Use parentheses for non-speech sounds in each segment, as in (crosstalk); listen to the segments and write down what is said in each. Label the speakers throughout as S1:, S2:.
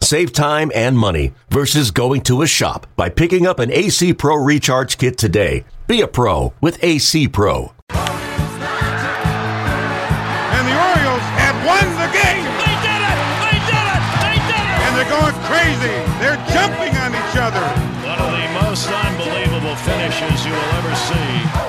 S1: Save time and money versus going to a shop by picking up an AC Pro Recharge Kit today. Be a pro with AC Pro.
S2: And the Orioles have won the game.
S3: They did it! They did it! They did it!
S2: And they're going crazy. They're jumping on each other.
S3: One of the most unbelievable finishes you will ever see.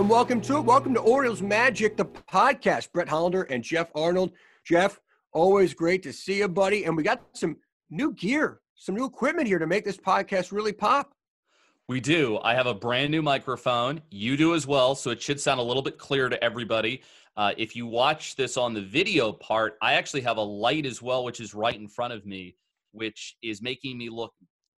S4: And welcome to it. Welcome to Orioles Magic, the podcast. Brett Hollander and Jeff Arnold. Jeff, always great to see you, buddy. And we got some new gear, some new equipment here to make this podcast really pop.
S5: We do. I have a brand new microphone. You do as well, so it should sound a little bit clearer to everybody. Uh, if you watch this on the video part, I actually have a light as well, which is right in front of me, which is making me look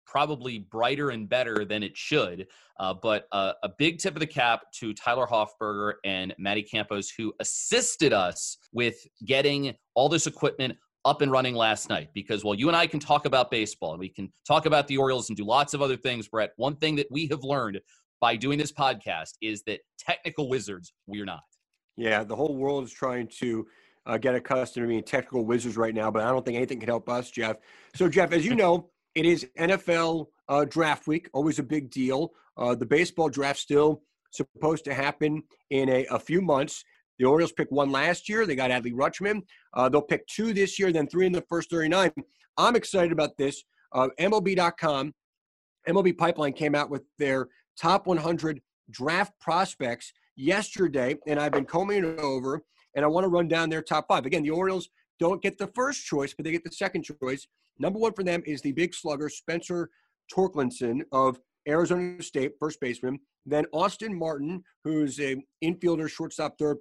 S5: probably brighter and better than it should. Uh, but uh, a big tip of the cap to Tyler Hoffberger and Matty Campos, who assisted us with getting all this equipment up and running last night. Because while you and I can talk about baseball and we can talk about the Orioles and do lots of other things, Brett, one thing that we have learned by doing this podcast is that technical wizards, we're not.
S4: Yeah, the whole world is trying to uh, get accustomed to being technical wizards right now, but I don't think anything can help us, Jeff. So, Jeff, as you (laughs) know, it is NFL uh, draft week, always a big deal. Uh, the baseball draft still supposed to happen in a, a few months. The Orioles picked one last year. They got Adley Rutschman. Uh, they'll pick two this year, then three in the first 39. I'm excited about this. Uh, MLB.com, MLB Pipeline came out with their top 100 draft prospects yesterday, and I've been combing it over, and I want to run down their top five. Again, the Orioles don't get the first choice, but they get the second choice. Number one for them is the big slugger, Spencer Torkelson of Arizona State, first baseman. Then Austin Martin, who's a infielder, shortstop, third.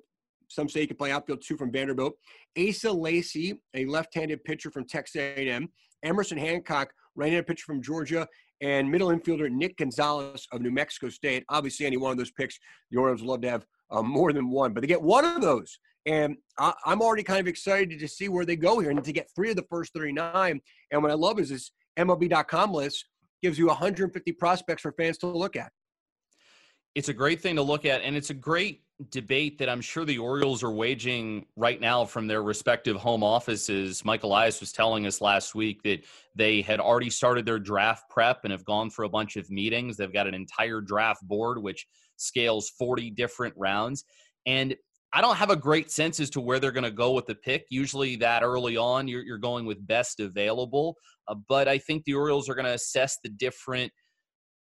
S4: Some say he can play outfield too from Vanderbilt. Asa Lacey, a left-handed pitcher from Texas A&M. Emerson Hancock, right-handed pitcher from Georgia, and middle infielder Nick Gonzalez of New Mexico State. Obviously, any one of those picks, the Orioles would love to have uh, more than one, but they get one of those. And I, am already kind of excited to see where they go here and to get three of the first 39. And what I love is this MLB.com list gives you 150 prospects for fans to look at.
S5: It's a great thing to look at, and it's a great debate that I'm sure the Orioles are waging right now from their respective home offices. Michael Elias was telling us last week that they had already started their draft prep and have gone through a bunch of meetings. They've got an entire draft board which scales 40 different rounds. And I don't have a great sense as to where they're going to go with the pick. Usually, that early on, you're, you're going with best available. Uh, but I think the Orioles are going to assess the different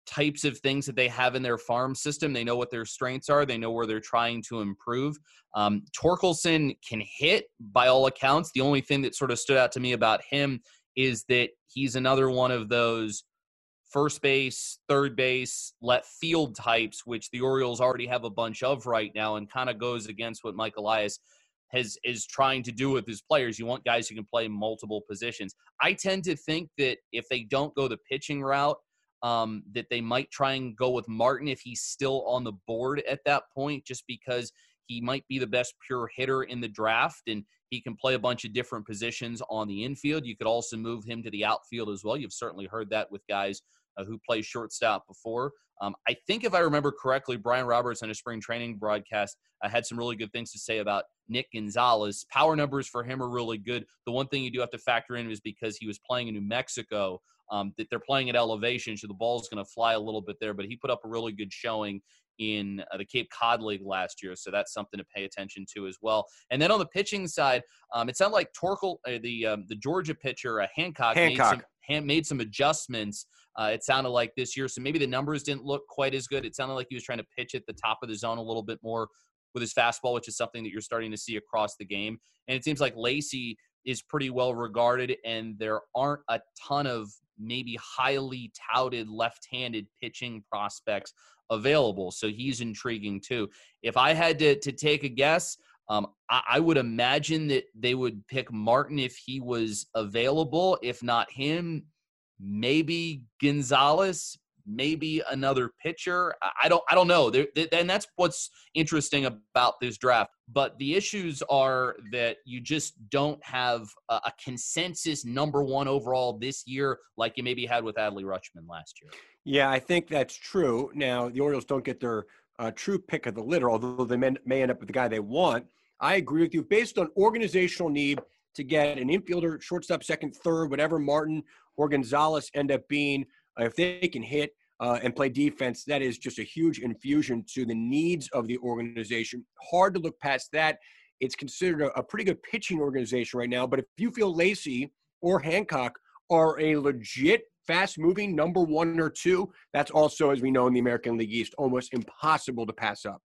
S5: types of things that they have in their farm system. They know what their strengths are. They know where they're trying to improve. Um, Torkelson can hit by all accounts. The only thing that sort of stood out to me about him is that he's another one of those first base, third base, left field types, which the Orioles already have a bunch of right now, and kind of goes against what Mike Elias has is trying to do with his players. You want guys who can play multiple positions. I tend to think that if they don't go the pitching route, um, that they might try and go with Martin if he's still on the board at that point, just because he might be the best pure hitter in the draft and he can play a bunch of different positions on the infield. You could also move him to the outfield as well. You've certainly heard that with guys uh, who played shortstop before. Um, I think if I remember correctly, Brian Roberts on a spring training broadcast uh, had some really good things to say about Nick Gonzalez. Power numbers for him are really good. The one thing you do have to factor in is because he was playing in New Mexico, um, that they're playing at elevation, so the ball's going to fly a little bit there. But he put up a really good showing in uh, the Cape Cod League last year, so that's something to pay attention to as well. And then on the pitching side, um, it sounded like Torkel, uh, the um, the Georgia pitcher uh, Hancock,
S4: Hancock.
S5: Made, some, made some adjustments. Uh, it sounded like this year, so maybe the numbers didn't look quite as good. It sounded like he was trying to pitch at the top of the zone a little bit more with his fastball, which is something that you're starting to see across the game. And it seems like Lacey is pretty well regarded, and there aren't a ton of maybe highly touted left-handed pitching prospects available. So he's intriguing too. If I had to, to take a guess, Um, I, I, would imagine that they would pick Martin if he was available. If not him, maybe Gonzalez, maybe another pitcher. I don't I don't know. and that's what's interesting about this draft. But the issues are that you just don't have a, a consensus number one overall this year like you maybe had with Adley Rutschman last year.
S4: Yeah, I think that's true. Now the Orioles don't get their uh, true pick of the litter, although they may, may end up with the guy they want. I agree with you. Based on organizational need to get an infielder, shortstop, second, third, whatever Martin or Gonzalez end up being, uh, if they can hit uh, and play defense, that is just a huge infusion to the needs of the organization. Hard to look past that. It's considered a, a pretty good pitching organization right now. But if you feel Lacey or Hancock are a legit fast moving number one or two, that's also, as we know in the American League East, almost impossible to pass up.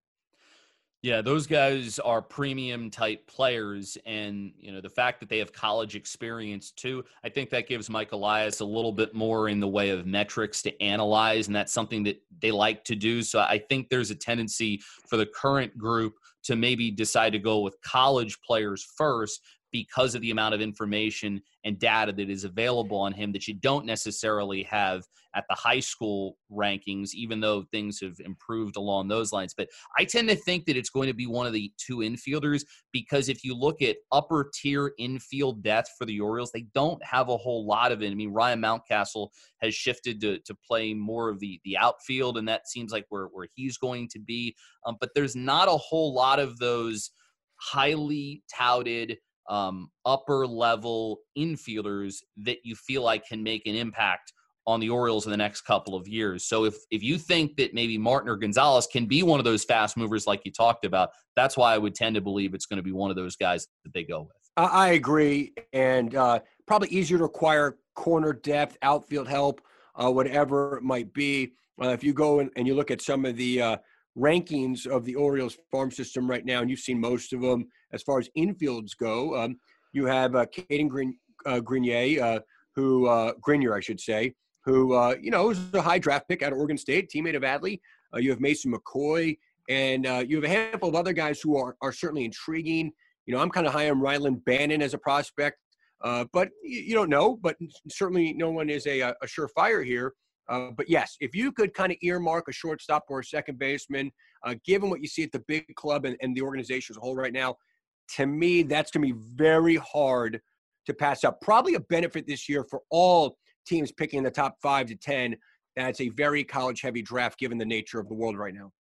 S5: Yeah, those guys are premium type players. And, you know, the fact that they have college experience too, I think that gives Mike Elias a little bit more in the way of metrics to analyze. And that's something that they like to do. So I think there's a tendency for the current group to maybe decide to go with college players first because of the amount of information and data that is available on him that you don't necessarily have at the high school rankings, even though things have improved along those lines. But I tend to think that it's going to be one of the two infielders because if you look at upper tier infield depth for the Orioles, they don't have a whole lot of it. I mean, Ryan Mountcastle has shifted to, to play more of the, the outfield, and that seems like where, where he's going to be. Um, but there's not a whole lot of those highly touted – um, upper level infielders that you feel like can make an impact on the Orioles in the next couple of years. So if if you think that maybe Martin or Gonzalez can be one of those fast movers like you talked about, that's why I would tend to believe it's going to be one of those guys that they go with.
S4: I agree, and uh, probably easier to acquire corner depth, outfield help, uh, whatever it might be. Uh, if you go and, and, you look at some of the uh, rankings of the Orioles farm system right now, and you've seen most of them as far as infields go. Um, you have uh, Cadyn Green, uh, Grenier, uh, who uh, Grenier, I should say, who uh, you know is a high draft pick out of Oregon State, teammate of Adley. Uh, you have Mason McCoy, and uh, you have a handful of other guys who are are certainly intriguing. You know, I'm kind of high on Rylan Bannon as a prospect, uh, but you, you, don't know. But certainly, no one is a, a surefire here. Uh, but yes, if you could kind of earmark a shortstop or a second baseman, uh, given what you see at the big club and, and the organization as a whole right now, to me, that's going to be very hard to pass up. Probably a benefit this year for all teams picking the top five to 10. That's a very college heavy draft given the nature of the world right now.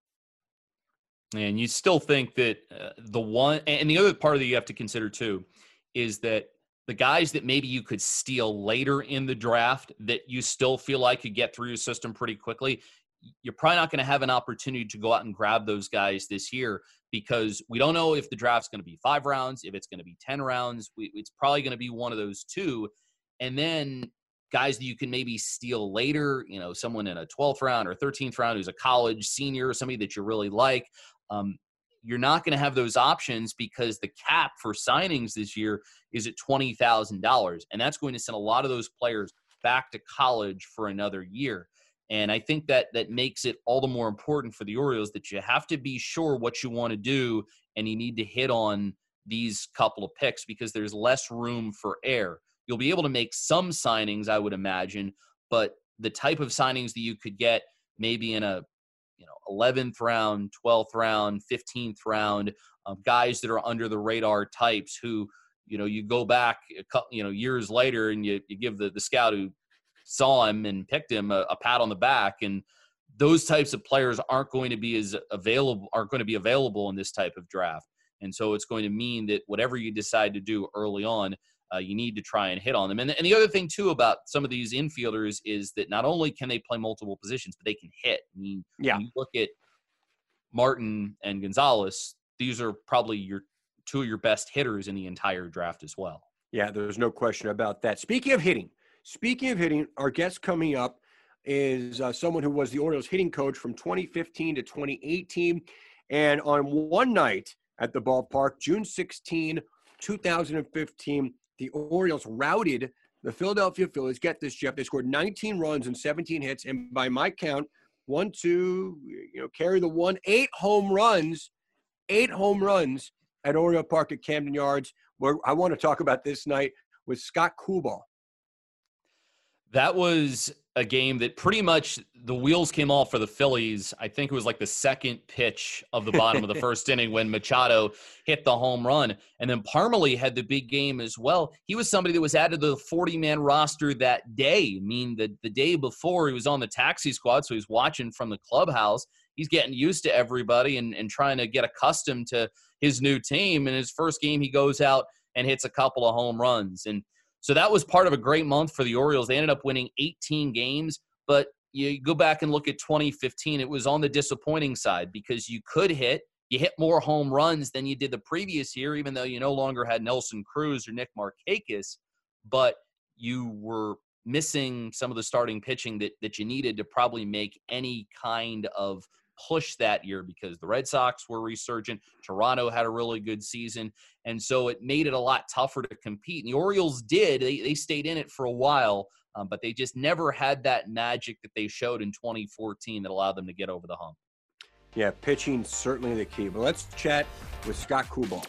S5: And you still think that uh, the one, and the other part that you have to consider too, is that the guys that maybe you could steal later in the draft that you still feel like could get through your system pretty quickly, you're probably not going to have an opportunity to go out and grab those guys this year because we don't know if the draft's going to be five rounds, if it's going to be 10 rounds. We, it's probably going to be one of those two. And then guys that you can maybe steal later, you know, someone in a 12th round or 13th round who's a college senior, or somebody that you really like. Um, you're not going to have those options because the cap for signings this year is at $20,000. And that's going to send a lot of those players back to college for another year. And I think that that makes it all the more important for the Orioles that you have to be sure what you want to do and you need to hit on these couple of picks because there's less room for error. You'll be able to make some signings, I would imagine, but the type of signings that you could get maybe in a 11th round 12th round 15th round um, guys that are under the radar types who you know you go back a couple you know years later and you, you give the, the scout who saw him and picked him a, a pat on the back and those types of players aren't going to be as available aren't going to be available in this type of draft. And so it's going to mean that whatever you decide to do early on uh, you need to try and hit on them. And, and the other thing too about some of these infielders is that not only can they play multiple positions, but they can hit. I mean, yeah. you look at Martin and Gonzalez; these are probably your two of your best hitters in the entire draft as well.
S4: Yeah, there's no question about that. Speaking of hitting, speaking of hitting, our guest coming up is uh, someone who was the Orioles hitting coach from 2015 to 2018. And on one night at the ballpark, June 16, 2015, the Orioles routed the Philadelphia Phillies. Get this, Jeff. They scored 19 runs and 17 hits, and by my count, one, two, you know, carry the one, eight home runs, eight home runs at Oriole Park at Camden Yards, where I want to talk about this night with Scott Coolbaugh.
S5: That was a game that pretty much the wheels came off for the Phillies. I think it was like the second pitch of the bottom of the (laughs) first inning when Machado hit the home run. And then Parmelee had the big game as well. He was somebody that was added to the 40 man roster that day. I mean, the, the day before he was on the taxi squad, so he's watching from the clubhouse. He's getting used to everybody and, and trying to get accustomed to his new team. And his first game, he goes out and hits a couple of home runs. And so that was part of a great month for the Orioles. They ended up winning 18 games, but you go back and look at 2015, it was on the disappointing side because you could hit, you hit more home runs than you did the previous year, even though you no longer had Nelson Cruz or Nick Markakis, but you were missing some of the starting pitching that, that you needed to probably make any kind of push that year because the Red Sox were resurgent. Toronto had a really good season. And so it made it a lot tougher to compete. And the Orioles did, they, they stayed in it for a while, um, but they just never had that magic that they showed in 2014 that allowed them to get over the hump.
S4: Yeah, pitching certainly the key. But let's chat with Scott Coolbaugh.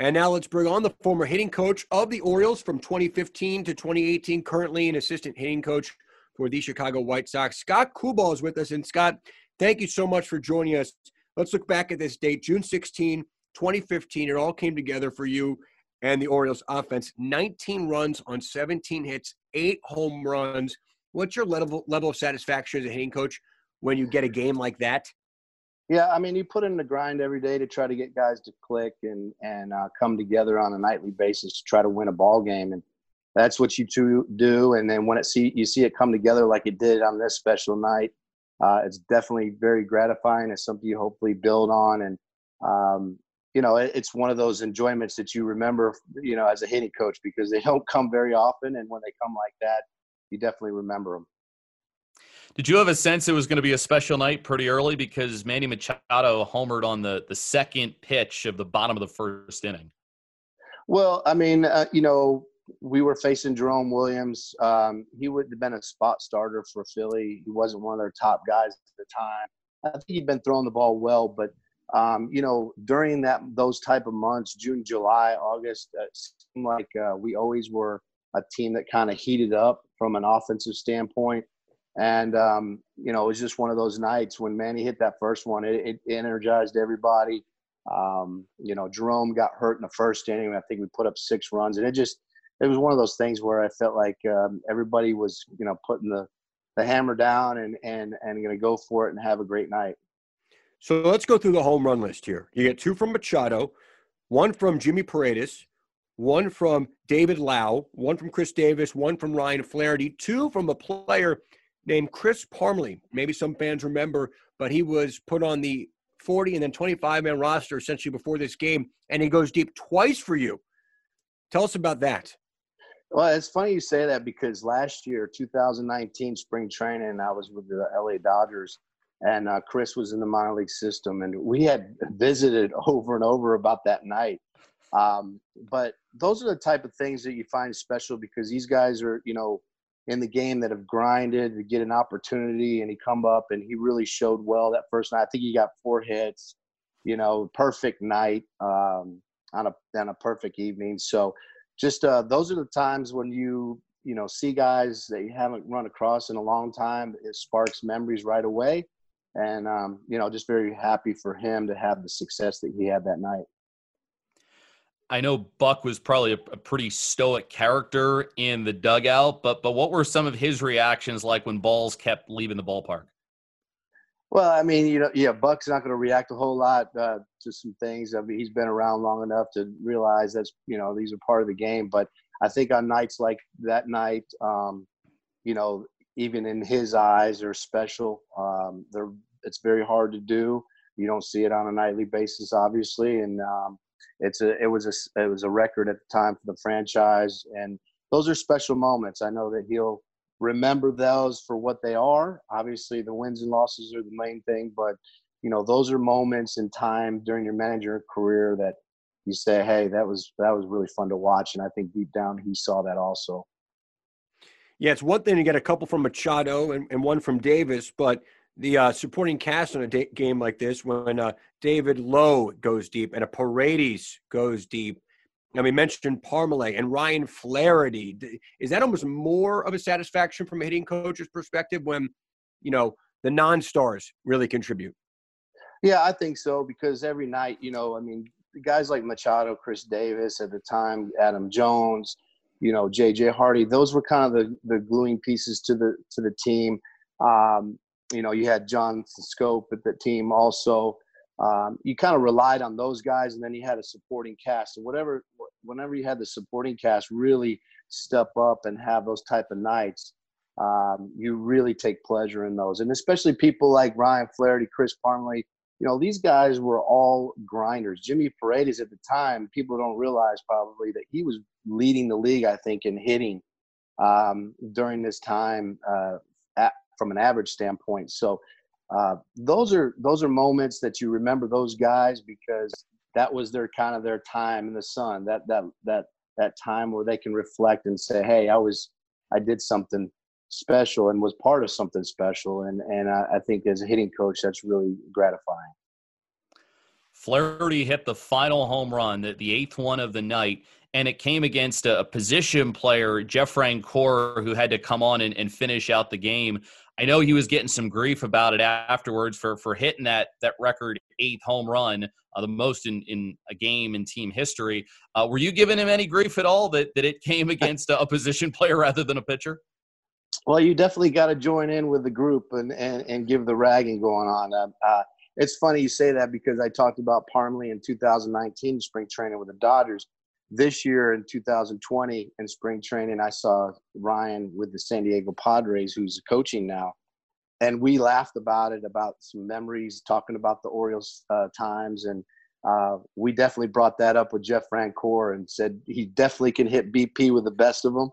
S4: And now let's bring on the former hitting coach of the Orioles from 2015 to 2018, currently an assistant hitting coach for the Chicago White Sox. Scott Coolbaugh is with us. And Scott, thank you so much for joining us. Let's look back at this date, June 16, 2015. It all came together for you and the Orioles offense. 19 runs on 17 hits, eight home runs. What's your level level of satisfaction as a hitting coach when you get a game like that?
S6: Yeah, I mean, you put in the grind every day to try to get guys to click and and uh, come together on a nightly basis to try to win a ball game. And that's what you two do. And then when it see you see it come together like it did on this special night, uh, it's definitely very gratifying. It's something you hopefully build on, and um, you know, it, it's one of those enjoyments that you remember, you know, as a hitting coach because they don't come very often, and when they come like that, you definitely remember them.
S5: Did you have a sense it was going to be a special night pretty early because Manny Machado homered on the the second pitch of the bottom of the first inning?
S6: Well, I mean, uh, you know, we were facing Jerome Williams. Um, he would have been a spot starter for Philly. He wasn't one of their top guys at the time. I think he'd been throwing the ball well, but um, you know, during that those type of months, June, July, August, it seemed like uh, we always were a team that kind of heated up from an offensive standpoint. And um, you know, it was just one of those nights when Manny hit that first one. It, it energized everybody. Um, you know, Jerome got hurt in the first inning. I think we put up six runs, and it just it was one of those things where I felt like um, everybody was, you know, putting the, the hammer down and and and going to go for it and have a great night.
S4: So let's go through the home run list here. You get two from Machado, one from Jimmy Paredes, one from David Lough, one from Chris Davis, one from Ryan Flaherty, two from a player named Chris Parmelee. Maybe some fans remember, but he was put on the 40 and then 25 man roster essentially before this game, and he goes deep twice for you. Tell us about that.
S6: Well, it's funny you say that because last year, 2019 spring training, I was with the LA Dodgers, and uh, Chris was in the minor league system, and we had visited (laughs) over and over about that night. Um, but those are the type of things that you find special because these guys are, you know, in the game that have grinded to get an opportunity, and he come up and he really showed well that first night. I think he got four hits, you know, perfect night um, on a on a perfect evening. So just uh, those are the times when you you know see guys that you haven't run across in a long time. It sparks memories right away, and um, you know just very happy for him to have the success that he had that night.
S5: I know Buck was probably a, a, pretty stoic character in the dugout, but but what were some of his reactions like when balls kept leaving the ballpark?
S6: Well, I mean, you know, yeah, Buck's not going to react a whole lot uh, to some things. I mean, he's been around long enough to realize that's you know these are part of the game. But I think on nights like that night, um, you know, even in his eyes, they're special. Um, they're it's very hard to do. You don't see it on a nightly basis, obviously, and um, it's a it was a it was a record at the time for the franchise, and those are special moments. I know that he'll remember those for what they are. Obviously, the wins and losses are the main thing, but you know those are moments in time during your manager career that you say, "Hey, that was that was really fun to watch," and I think deep down he saw that also.
S4: Yeah, it's one thing to get a couple from Machado and, and one from Davis, but the uh, supporting cast on a da- game like this when uh, David Lough goes deep and a Paredes goes deep. I mean, mentioned Parmelee and Ryan Flaherty. Is that almost more of a satisfaction from a hitting coach's perspective when, you know, the non-stars really contribute?
S6: Yeah, I think so because every night, you know, I mean, guys like Machado, Chris Davis at the time, Adam Jones, you know, JJ Hardy, those were kind of the, the gluing pieces to the to the team. Um, you know, you had John Schoop at the team also. Um, you kind of relied on those guys, and then you had a supporting cast. And whatever, whenever you had the supporting cast really step up and have those type of nights, um, you really take pleasure in those. And especially people like Ryan Flaherty, Chris Parmelee, you know, these guys were all grinders. Jimmy Paredes at the time, people don't realize probably that he was leading the league, I think, in hitting um, during this time uh, at, from an average standpoint. So uh, those are those are moments that you remember those guys because that was their kind of their time in the sun. That that that that time where they can reflect and say, "Hey, I was I did something special and was part of something special. And and I, I think as a hitting coach, that's really gratifying.
S5: Flaherty hit the final home run, the, the eighth one of the night, and it came against a, position player, Jeff Francoeur, who had to come on and, and, finish out the game. I know he was getting some grief about it afterwards for for hitting that that record eighth home run, uh, the most in, in a game in team history. Uh, were you giving him any grief at all that, that it came against a, a position (laughs) player rather than a pitcher?
S6: Well, you definitely got to join in with the group and, and, and give the ragging going on. Uh, uh, it's funny you say that because I talked about Parmelee in 2019 spring training with the Dodgers. This year in 2020 in spring training, I saw Ryan with the San Diego Padres, who's coaching now, and we laughed about it, about some memories, talking about the Orioles uh, times, and uh, we definitely brought that up with Jeff Francoeur and said he definitely can hit BP with the best of them.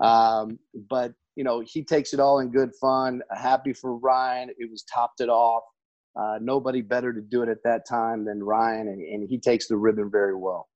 S6: Um, but you know, he takes it all in good fun. Happy for Ryan. It was topped it off. Uh, nobody better to do it at that time than Ryan, and, and he takes the ribbon very well.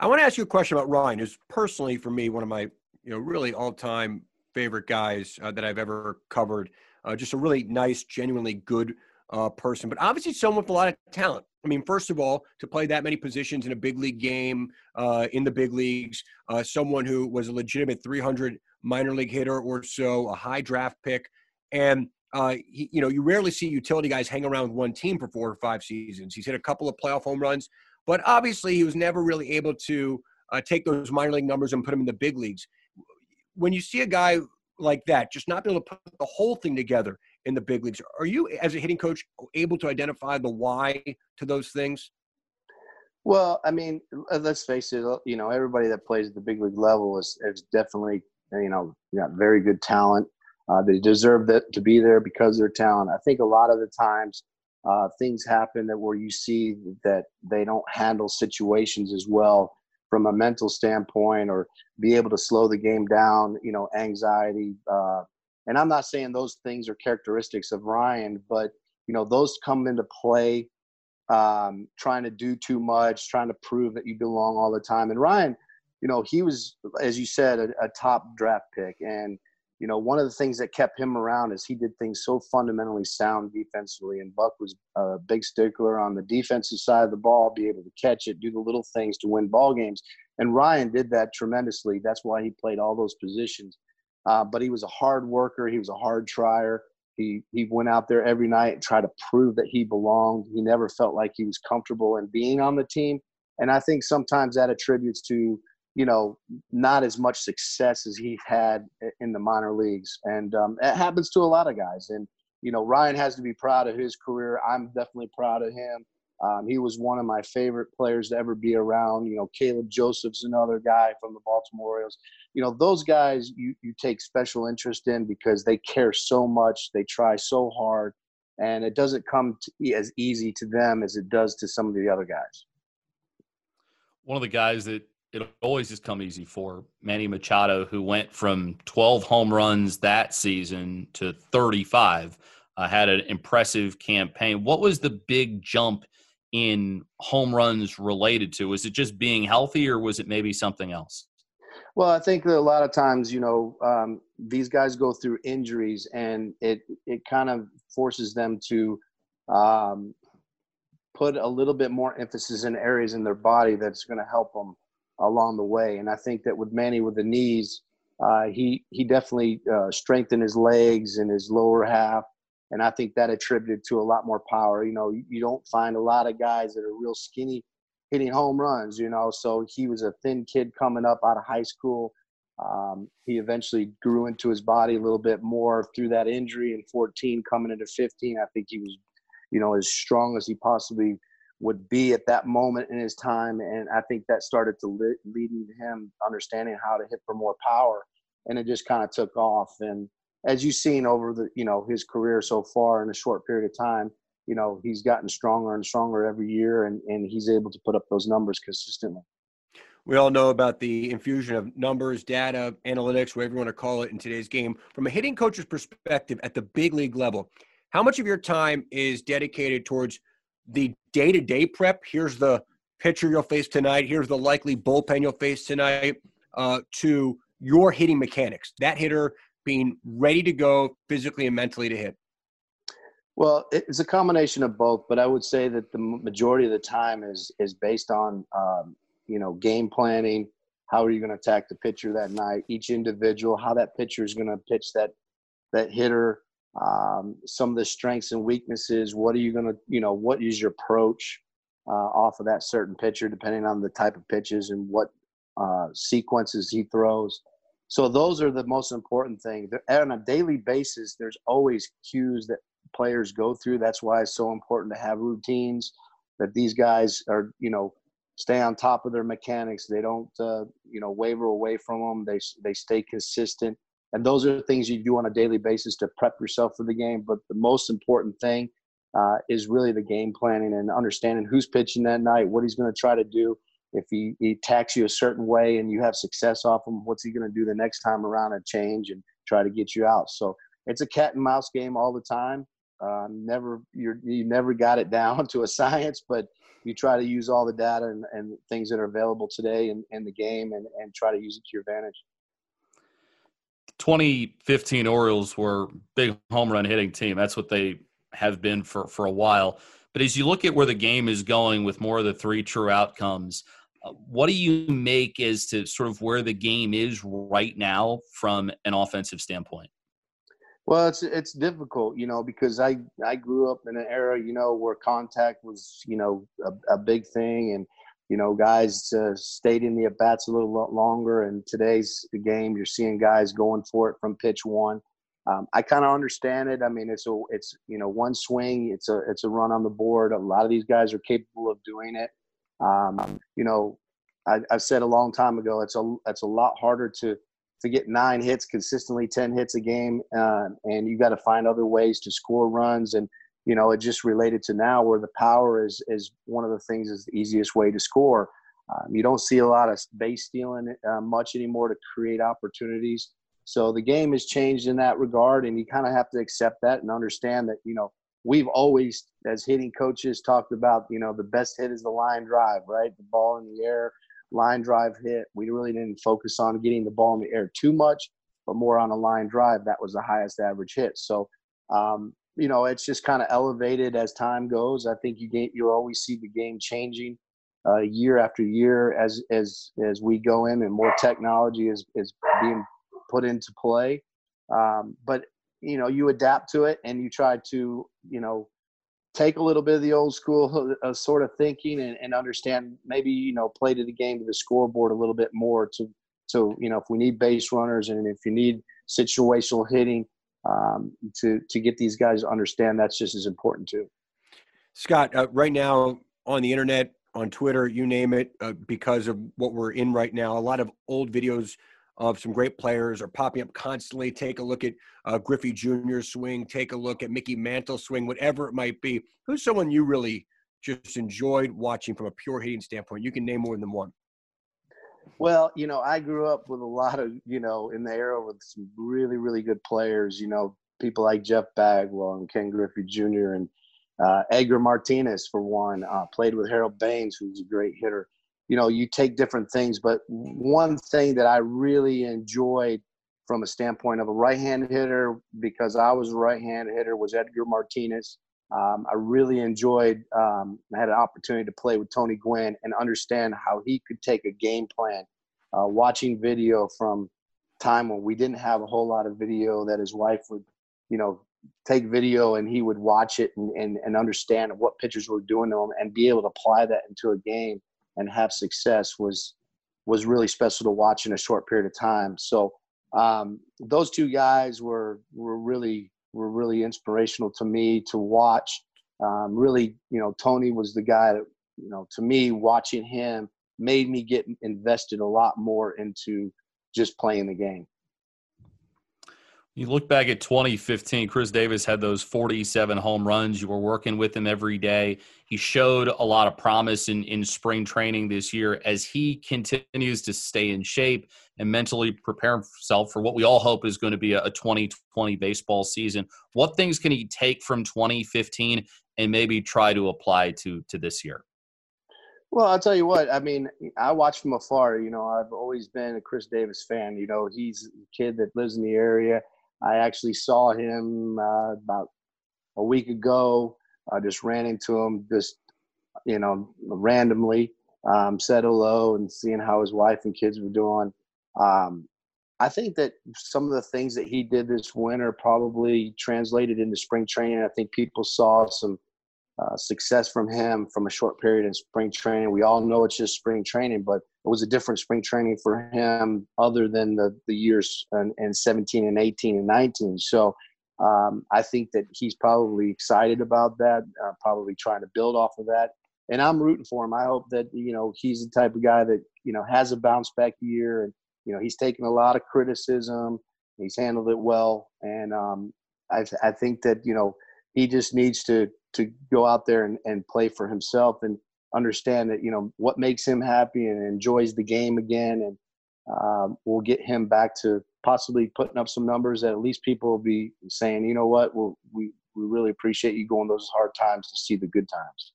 S4: I want to ask you a question about Ryan, who's personally for me one of my, you know, really all-time favorite guys uh, that I've ever covered. Uh, just a really nice, genuinely good uh, person, but obviously someone with a lot of talent. I mean, first of all, to play that many positions in a big league game uh, in the big leagues, uh, someone who was a legitimate 300 minor league hitter or so, a high draft pick, and uh, he, you know you rarely see utility guys hang around one team for four or five seasons. He's hit a couple of playoff home runs, but obviously he was never really able to uh, take those minor league numbers and put them in the big leagues. When you see a guy like that, just not able to put the whole thing together in the big leagues, are you, as a hitting coach, able to identify the why to those things?
S6: Well, I mean, let's face it. You know, everybody that plays at the big league level is, is definitely you know, got very good talent. Uh, they deserve that to be there because of their talent. I think a lot of the times uh, things happen that where you see that they don't handle situations as well from a mental standpoint or be able to slow the game down, you know, anxiety. Uh, and I'm not saying those things are characteristics of Ryan, but, you know, those come into play um, trying to do too much, trying to prove that you belong all the time. And Ryan – you know, he was, as you said, a, a, top draft pick. And, you know, one of the things that kept him around is he did things so fundamentally sound defensively. And Buck was a big stickler on the defensive side of the ball, be able to catch it, do the little things to win ball games. And Ryan did that tremendously. That's why he played all those positions. Uh, but he was a hard worker. He was a hard trier. He, he went out there every night and tried to prove that he belonged. He never felt like he was comfortable in being on the team. And I think sometimes that attributes to you know, not as much success as he had in the minor leagues. And um, it happens to a lot of guys. And, you know, Ryan has to be proud of his career. I'm definitely proud of him. Um, he was one of my favorite players to ever be around. You know, Caleb Joseph's another guy from the Baltimore Orioles. You know, those guys you, you take special interest in because they care so much, they try so hard, and it doesn't come as easy to them as it does to some of the other guys.
S5: One of the guys that it always just come easy for Manny Machado, who went from 12 home runs that season to 35. Uh, had an impressive campaign. What was the big jump in home runs related to? Was it just being healthy, or was it maybe something else?
S6: Well, I think that a lot of times, you know, um, these guys go through injuries, and it it kind of forces them to um, put a little bit more emphasis in areas in their body that's going to help them along the way. And I think that with Manny with the knees, uh, he he definitely uh, strengthened his legs and his lower half, and I think that attributed to a lot more power. You know, you, don't find a lot of guys that are real skinny hitting home runs, you know. So he was a thin kid coming up out of high school. Um, he eventually grew into his body a little bit more through that injury in 14, coming into 15. I think he was, you know, as strong as he possibly would be at that moment in his time. And I think that started to lead, lead him understanding how to hit for more power. And it just kind of took off. And as you've seen over the, you know, his career so far in a short period of time, you know he's gotten stronger and stronger every year and, and he's able to put up those numbers consistently
S4: we all know about the infusion of numbers data analytics whatever you want to call it in today's game from a hitting coach's perspective at the big league level how much of your time is dedicated towards the day-to-day prep here's the pitcher you'll face tonight here's the likely bullpen you'll face tonight uh, to your hitting mechanics that hitter being ready to go physically and mentally to hit
S6: well, it's a combination of both, but I would say that the majority of the time is is based on um, you know game planning. How are you going to attack the pitcher that night? Each individual, how that pitcher is going to pitch that that hitter. Um, some of the strengths and weaknesses. What are you going to you know what is your approach uh, off of that certain pitcher, depending on the type of pitches and what uh, sequences he throws. So those are the most important things. On a daily basis, there's always cues that players go through. That's why it's so important to have routines that these guys are, you know, stay on top of their mechanics. They don't, uh, you know, waver away from them. They they stay consistent, and those are things you do on a daily basis to prep yourself for the game. But the most important thing uh, is really the game planning and understanding who's pitching that night, what he's going to try to do. If he, he attacks you a certain way and you have success off him, what's he going to do the next time around and change and try to get you out? So it's a cat and mouse game all the time. Uh, never you you never got it down (laughs) to a science, but you try to use all the data and, and things that are available today in, in the game and, and try to use it to your advantage.
S5: 2015 Orioles were big home run hitting team. That's what they have been for, for a while. But as you look at where the game is going with more of the three true outcomes, uh, what do you make as to sort of where the game is right now from an offensive standpoint?
S6: Well, it's it's difficult, you know, because I I grew up in an era, you know, where contact was, you know, a, a big thing, and you know, guys uh, stayed in the at bats a little longer. And today's the game, you're seeing guys going for it from pitch one. Um, I kind of understand it. I mean, it's a it's you know one swing, it's a it's a run on the board. A lot of these guys are capable of doing it. Um, you know, I, I've said a long time ago, it's a it's a lot harder to to get nine hits consistently, 10 hits a game. Uh, and you got to find other ways to score runs. And, you know, it just related to now where the power is, is one of the things is the easiest way to score. Um, you don't see a lot of base stealing uh, much anymore to create opportunities. So the game has changed in that regard, and you kind of have to accept that and understand that, you know, we've always, as hitting coaches, talked about, you know, the best hit is the line drive, right? The ball in the air, line drive hit. We really didn't focus on getting the ball in the air too much, but more on a line drive. That was the highest average hit. So, um, you know, it's just kind of elevated as time goes. I think you get you always see the game changing uh, year after year as as as we go in and more technology is is being put into play. Um, but you know, you adapt to it and you try to you know take a little bit of the old school uh, sort of thinking and, and, understand maybe you know play to the game to the scoreboard a little bit more to so you know if we need base runners and if you need situational hitting um, to to get these guys to understand that's just as important too
S4: scott uh, right now on the internet on twitter you name it uh, because of what we're in right now a lot of old videos of some great players are popping up constantly. Take a look at uh, Griffey Jr. swing. Take a look at Mickey Mantle swing, whatever it might be. Who's someone you really just enjoyed watching from a pure hitting standpoint? You can name more than one.
S6: Well, you know, I grew up with a lot of, you know, in the era with some really, really good players, you know, people like Jeff Bagwell and Ken Griffey Jr. and uh, Edgar Martinez, for one, uh, played with Harold Baines, who's a great hitter you know, you take different things. But one thing that I really enjoyed from a standpoint of a right-hand hitter, because I was a right-hand hitter, was Edgar Martinez. Um, I really enjoyed. Um, I had an opportunity to play with Tony Gwynn and understand how he could take a game plan. Uh, watching video from time when we didn't have a whole lot of video, that his wife would, you know, take video and he would watch it and, and, and understand what pitchers were doing to him and be able to apply that into a game and have success was was really special to watch in a short period of time. So um, those two guys were were really were really inspirational to me to watch. Um, really, you know, Tony was the guy that you know to me watching him made me get invested a lot more into just playing the game.
S5: You look back at 2015, Chris Davis had those 47 home runs. You were working with him every day. He showed a lot of promise in, in spring training this year as he continues to stay in shape and mentally prepare himself for what we all hope is going to be a, a 2020 baseball season. What things can he take from 2015 and maybe try to apply to, to this year?
S6: Well, I'll tell you what. I mean, I watch from afar. You know, I've always been a Chris Davis fan. You know, he's a kid that lives in the area I actually saw him uh, about a week ago. I just ran into him, just you know, randomly. Um, said hello and seeing how his wife and kids were doing. Um, I think that some of the things that he did this winter probably translated into spring training. I think people saw some uh, success from him from a short period in spring training. We all know it's just spring training, but it was a different spring training for him other than the, the years and, in 17 and 18 and 19. So um, I think that he's probably excited about that, uh, probably trying to build off of that. And I'm rooting for him. I hope that, you know, he's the type of guy that, you know, has a bounce back year and, you know, he's taken a lot of criticism. He's handled it well. And um, I, I think that, you know, he just needs to to go out there and, and play for himself and understand that you know what makes him happy and enjoys the game again. And um, we'll get him back to possibly putting up some numbers that at least people will be saying you know what? We we we really appreciate you going those hard times to see the good times.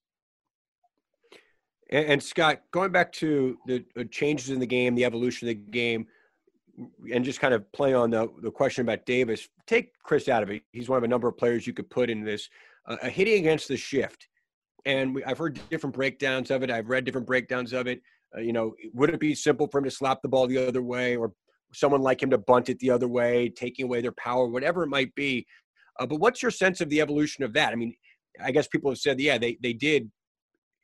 S4: And, and scott going back to the changes in the game the evolution of the game and just kind of play on the, the question about davis take chris out of it he's one of a number of players you could put in this uh, hitting against the shift. And we, I've heard different breakdowns of it. I've read different breakdowns of it. Uh, you know, would it be simple for him to slap the ball the other way or someone like him to bunt it the other way, taking away their power, whatever it might be? Uh, but what's your sense of the evolution of that? I mean, I guess people have said, yeah, they, they did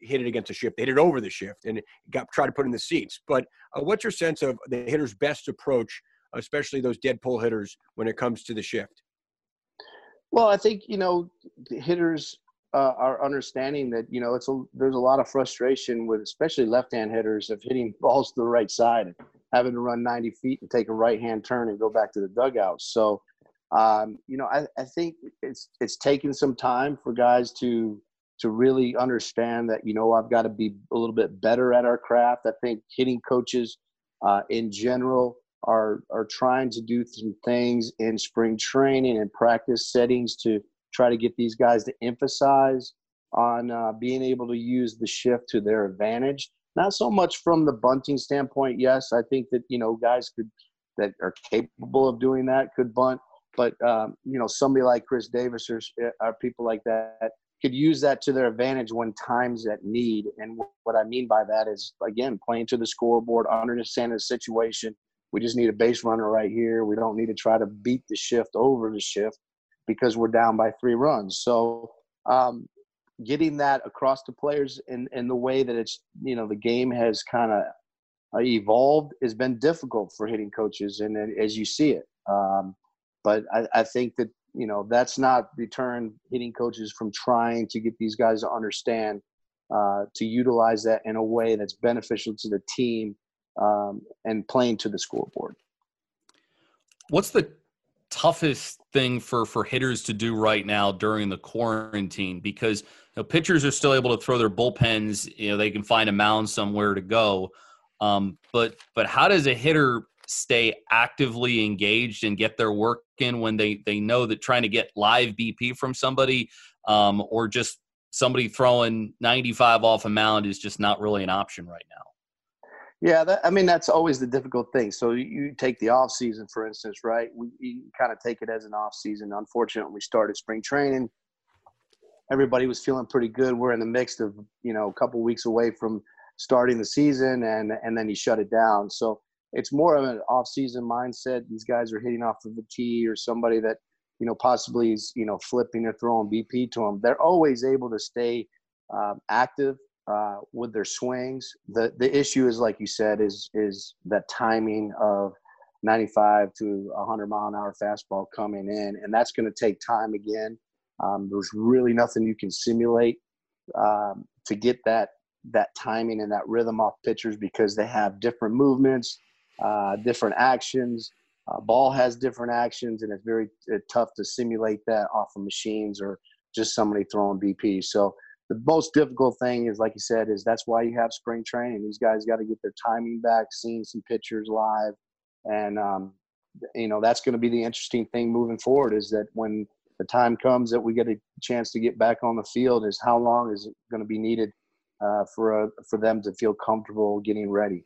S4: hit it against the shift. They hit it over the shift and got try to put in the seats. But uh, what's your sense of the hitter's best approach, especially those dead pull hitters, when it comes to the shift?
S6: Well, I think you know the hitters uh, are understanding that you know it's a there's a lot of frustration with especially left-hand hitters of hitting balls to the right side and having to run 90 feet and take a right-hand turn and go back to the dugout. So, um, you know, I, I think it's it's taken some time for guys to to really understand that you know I've got to be a little bit better at our craft. I think hitting coaches uh, in general are are trying to do some things in spring training and practice settings to try to get these guys to emphasize on uh, being able to use the shift to their advantage. Not so much from the bunting standpoint. Yes, I think that you know guys could that are capable of doing that could bunt, but um, you know somebody like Chris Davis or, or people like that could use that to their advantage when times at need. And what I mean by that is again playing to the scoreboard, understanding the situation, we just need a base runner right here. We don't need to try to beat the shift over the shift because we're down by three runs. So um, getting that across to players in, in the way that it's, you know, the game has kind of uh, evolved has been difficult for hitting coaches. And as you see it, um, but I, I think that, you know, that's not deterring hitting coaches from trying to get these guys to understand uh, to utilize that in a way that's beneficial to the team um, and playing to the scoreboard.
S5: What's the toughest thing for for hitters to do right now during the quarantine? Because you know, pitchers are still able to throw their bullpens. You know, they can find a mound somewhere to go. Um, but but how does a hitter stay actively engaged and get their work in when they they know that trying to get live BP from somebody um, or just somebody throwing 95 off a mound is just not really an option right now?
S6: Yeah, that, I mean that's always the difficult thing. So you take the off season, for instance, right? We, we kind of take it as an off season. Unfortunately, we started spring training. Everybody was feeling pretty good. We're in the mix of you know a couple weeks away from starting the season, and and then he shut it down. So it's more of an off season mindset. These guys are hitting off of the tee, or somebody that you know possibly is you know flipping or throwing BP to them. They're always able to stay um, active uh, with their swings. The the issue is, like you said, is is that timing of 95 to 100 mile an hour fastball coming in, and that's going to take time again. Um, there's really nothing you can simulate um, to get that that timing and that rhythm off pitchers because they have different movements, uh, different actions. Uh, ball has different actions, and it's very uh, tough to simulate that off of machines or just somebody throwing BP. So the most difficult thing is, like you said, is that's why you have spring training. These guys got to get their timing back, seeing some pitchers live, and um, you know that's going to be the interesting thing moving forward. Is that when the time comes that we get a chance to get back on the field, is how long is it going to be needed uh, for a, for them to feel comfortable getting ready?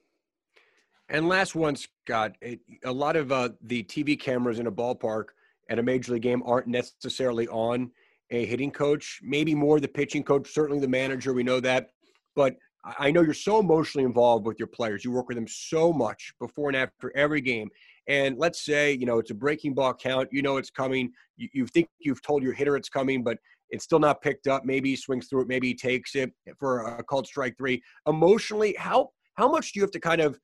S4: And last one, Scott. It, a lot of uh, the TV cameras in a ballpark at a major league game aren't necessarily on a hitting coach, maybe more the pitching coach, certainly the manager. We know that. But I know you're so emotionally involved with your players. You work with them so much before and after every game. And let's say, you know, it's a breaking ball count. You know it's coming. You, you think you've told your hitter it's coming, but it's still not picked up. Maybe he swings through it. Maybe he takes it for a called strike three. Emotionally, how how much do you have to kind of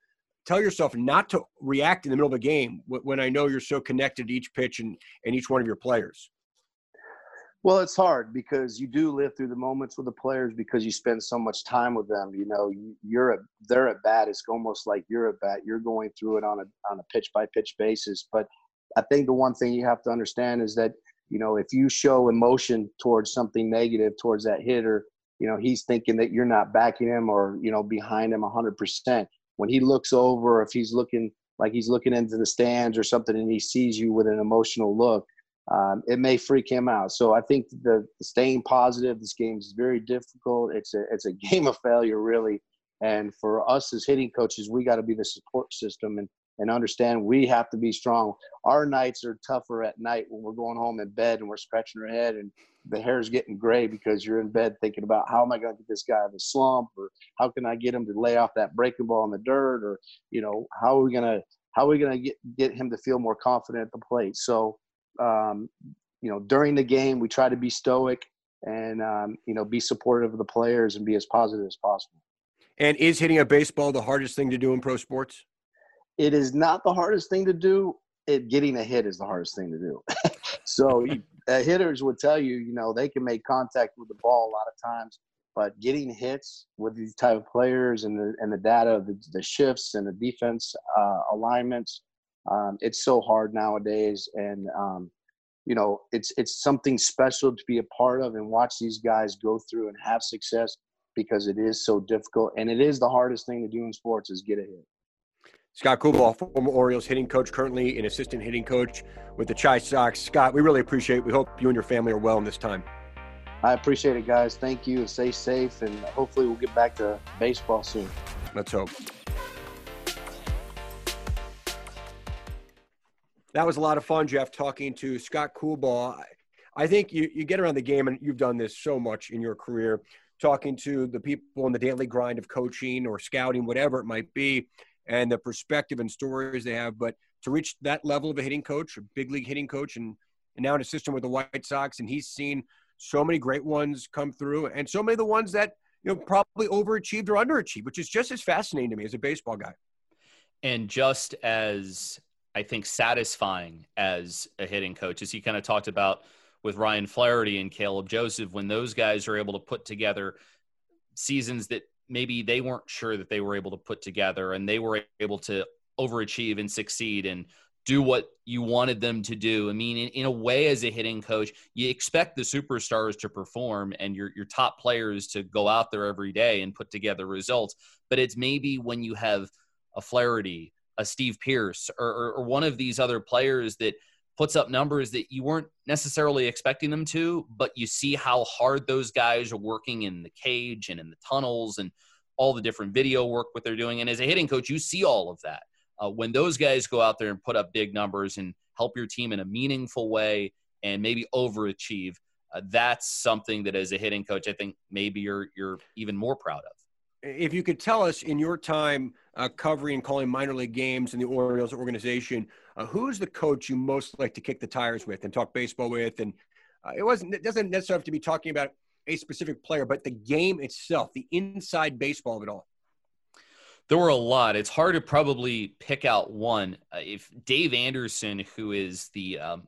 S4: tell yourself not to react in the middle of a game when I know you're so connected to each pitch and, and each one of your players?
S6: Well, it's hard because you do live through the moments with the players because you spend so much time with them. You know, you're at they're at bat. It's almost like you're at bat. You're going through it on a on a pitch by pitch basis. But I think the one thing you have to understand is that you know if you show emotion towards something negative towards that hitter, you know he's thinking that you're not backing him or you know behind him 100%. When he looks over, if he's looking like he's looking into the stands or something, and he sees you with an emotional look um, it may freak him out. So I think the, the, staying positive. This game is very difficult. It's a it's a (laughs) game of failure, really. And for us as hitting coaches, we got to be the support system and and understand we have to be strong. Our nights are tougher at night when we're going home in bed and we're scratching our head and the hair's getting gray because you're in bed thinking about how am I going to get this guy out of the slump or how can I get him to lay off that breaking ball in the dirt or you know how are we going to how are we going to get get him to feel more confident at the plate. So um, you know, during the game, we try to be stoic and um, you know be supportive of the players and be as positive as possible.
S4: And is hitting a baseball the hardest thing to do in pro sports?
S6: It is not the hardest thing to do. It getting a hit is the hardest thing to do. (laughs) so uh, hitters would tell you, you know, they can make contact with the ball a lot of times, but getting hits with these type of players and the and the data, the, the shifts and the defense uh, alignments, um, it's so hard nowadays, and um, you know it's it's something special to be a part of and watch these guys go through and have success because it is so difficult and it is the hardest thing to do in sports is get a hit.
S4: Scott Coolbaugh, former Orioles hitting coach, currently an assistant hitting coach with the Chi Sox. Scott, we really appreciate it. We hope you and your family are well in this time.
S6: I appreciate it, guys. Thank you. Stay safe, and hopefully we'll get back to baseball soon.
S4: Let's hope. That was a lot of fun, Jeff, talking to Scott Coolbaugh. I think you, you get around the game, and you've done this so much in your career, talking to the people in the daily grind of coaching or scouting, whatever it might be, and the perspective and stories they have. But to reach that level of a hitting coach, a big league hitting coach, and, and now an assistant with the White Sox, and he's seen so many great ones come through, and so many of the ones that you know probably overachieved or underachieved, which is just as fascinating to me as a baseball guy.
S5: And just as I think, satisfying as a hitting coach, as he kind of talked about with Ryan Flaherty and Caleb Joseph, when those guys are able to put together seasons that maybe they weren't sure that they were able to put together and they were able to overachieve and succeed and do what you wanted them to do. I mean, in, in, a way, as a hitting coach, you expect the superstars to perform and your, your top players to go out there every day and put together results. But it's maybe when you have a Flaherty, a Steve Pearce or, or, or one of these other players that puts up numbers that you weren't necessarily expecting them to, but you see how hard those guys are working in the cage and in the tunnels and all the different video work what they're doing. And as a hitting coach, you see all of that. Uh, when those guys go out there and put up big numbers and help your team in a meaningful way and maybe overachieve, uh, that's something that as a hitting coach, I think maybe you're you're even more proud of.
S4: If you could tell us in your time uh, covering and calling minor league games in the Orioles organization, uh, who's the coach you most like to kick the tires with and talk baseball with? And uh, it wasn't it doesn't necessarily have to be talking about a specific player, but the game itself, the inside baseball of it all.
S5: There were a lot. It's hard to probably pick out one. Uh, if Dave Anderson, who is the um,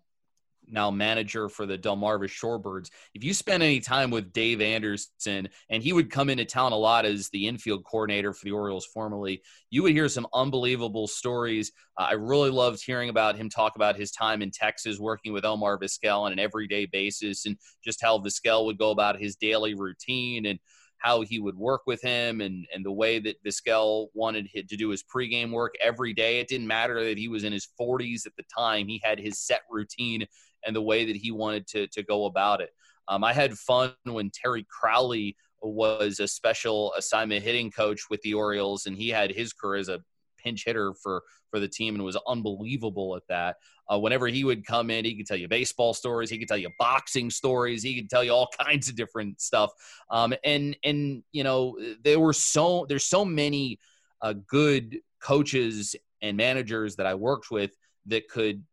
S5: now manager for the Delmarva Shorebirds. If you spend any time with Dave Anderson, and he would come into town a lot as the infield coordinator for the Orioles formerly, you would hear some unbelievable stories. Uh, I really loved hearing about him talk about his time in Texas working with Omar Vizquel on an everyday basis and just how Vizquel would go about his daily routine and how he would work with him and, and the way that Vizquel wanted to do his pregame work every day. It didn't matter that he was in his 40s at the time. He had his set routine and the way that he wanted to, to go about it. Um, I had fun when Terry Crowley was a special assignment hitting coach with the Orioles, and he had his career as a pinch hitter for for the team and was unbelievable at that. Uh, whenever he would come in, he could tell you baseball stories, he could tell you boxing stories, he could tell you all (laughs) kinds of different stuff. Um, and and you know there were so there's so many uh, good coaches and managers that I worked with that could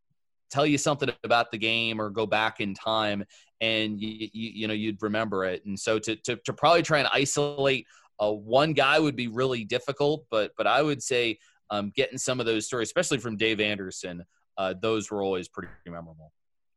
S5: tell you something about the game or go back in time and you, you, you know you'd remember it. And so to, to, to probably try and isolate uh, one guy would be really difficult but but i would say um, getting some of those stories especially from dave anderson uh, those were always pretty memorable.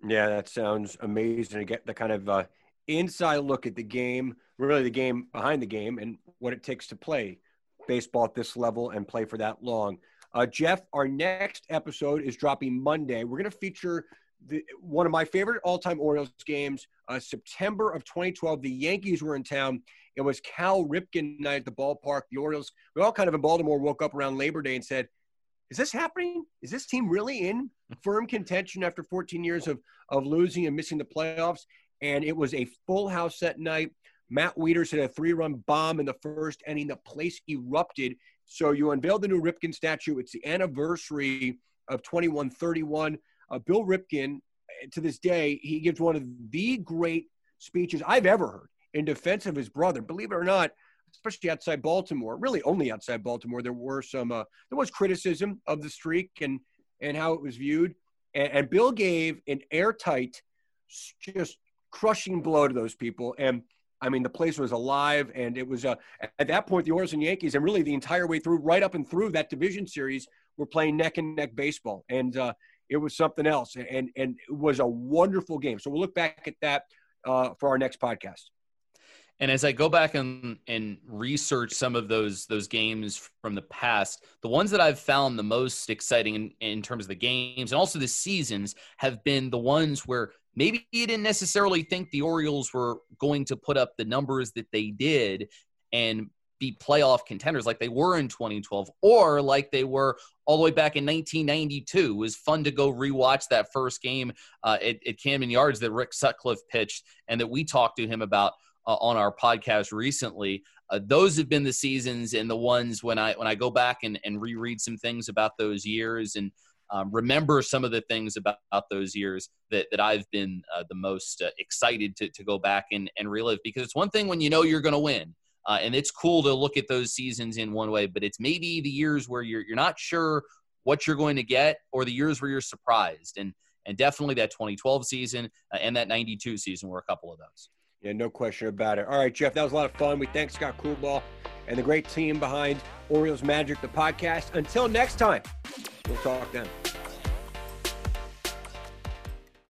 S4: Yeah that sounds amazing to get the kind of uh, inside look at the game really the game behind the game and what it takes to play baseball at this level and play for that long uh, Jeff, our next episode is dropping Monday. We're going to feature the, one of my favorite all-time Orioles games, uh, September of 2012. The Yankees were in town. It was Cal Ripken night at the ballpark. The Orioles, we all kind of in Baltimore woke up around Labor Day and said, is this happening? Is this team really in firm contention after 14 years of, of losing and missing the playoffs? And it was a full house that night. Matt Wieters hit a three-run bomb in the first inning. The place erupted. So you unveiled the new Ripken statue. It's the anniversary of 2131. Uh, Bill Ripken, to this day, he gives one of the great speeches I've ever heard in defense of his brother. Believe it or not, especially outside Baltimore, really only outside Baltimore, there were some uh, there was criticism of the streak and and how it was viewed. And, and Bill gave an airtight, just crushing blow to those people. And I mean, the place was alive, and it was uh, at that point the Orioles and Yankees, and really the entire way through, right up and through that division series, were playing neck and neck baseball, and uh, it was something else, and and it was a wonderful game. So we'll look back at that uh, for our next podcast.
S5: And as I go back and, and research some of those those games from the past, the ones that I've found the most exciting in, in terms of the games and also the seasons have been the ones where maybe you didn't necessarily think the Orioles were going to put up the numbers that they did and be playoff contenders like they were in 2012 or like they were all the way back in 1992. It was fun to go rewatch that first game uh, at, at Camden Yards that Rick Sutcliffe pitched and that we talked to him about uh, on our podcast recently. Uh, those have been the seasons and the ones when I when I go back and, and reread some things about those years and um, remember some of the things about, about those years that, that I've been uh, the most uh, excited to, to go back and, and relive because it's one thing when you know you're going to win. Uh, and it's cool to look at those seasons in one way, but it's maybe the years where you're, you're not sure what you're going to get or the years where you're surprised. And, and definitely that 2012 season uh, and that 92 season were a couple of those.
S4: Yeah, no question about it. All right, Jeff, that was a lot of fun. We thank Scott Coolbaugh and the great team behind Orioles Magic, the podcast. Until next time. We'll talk then.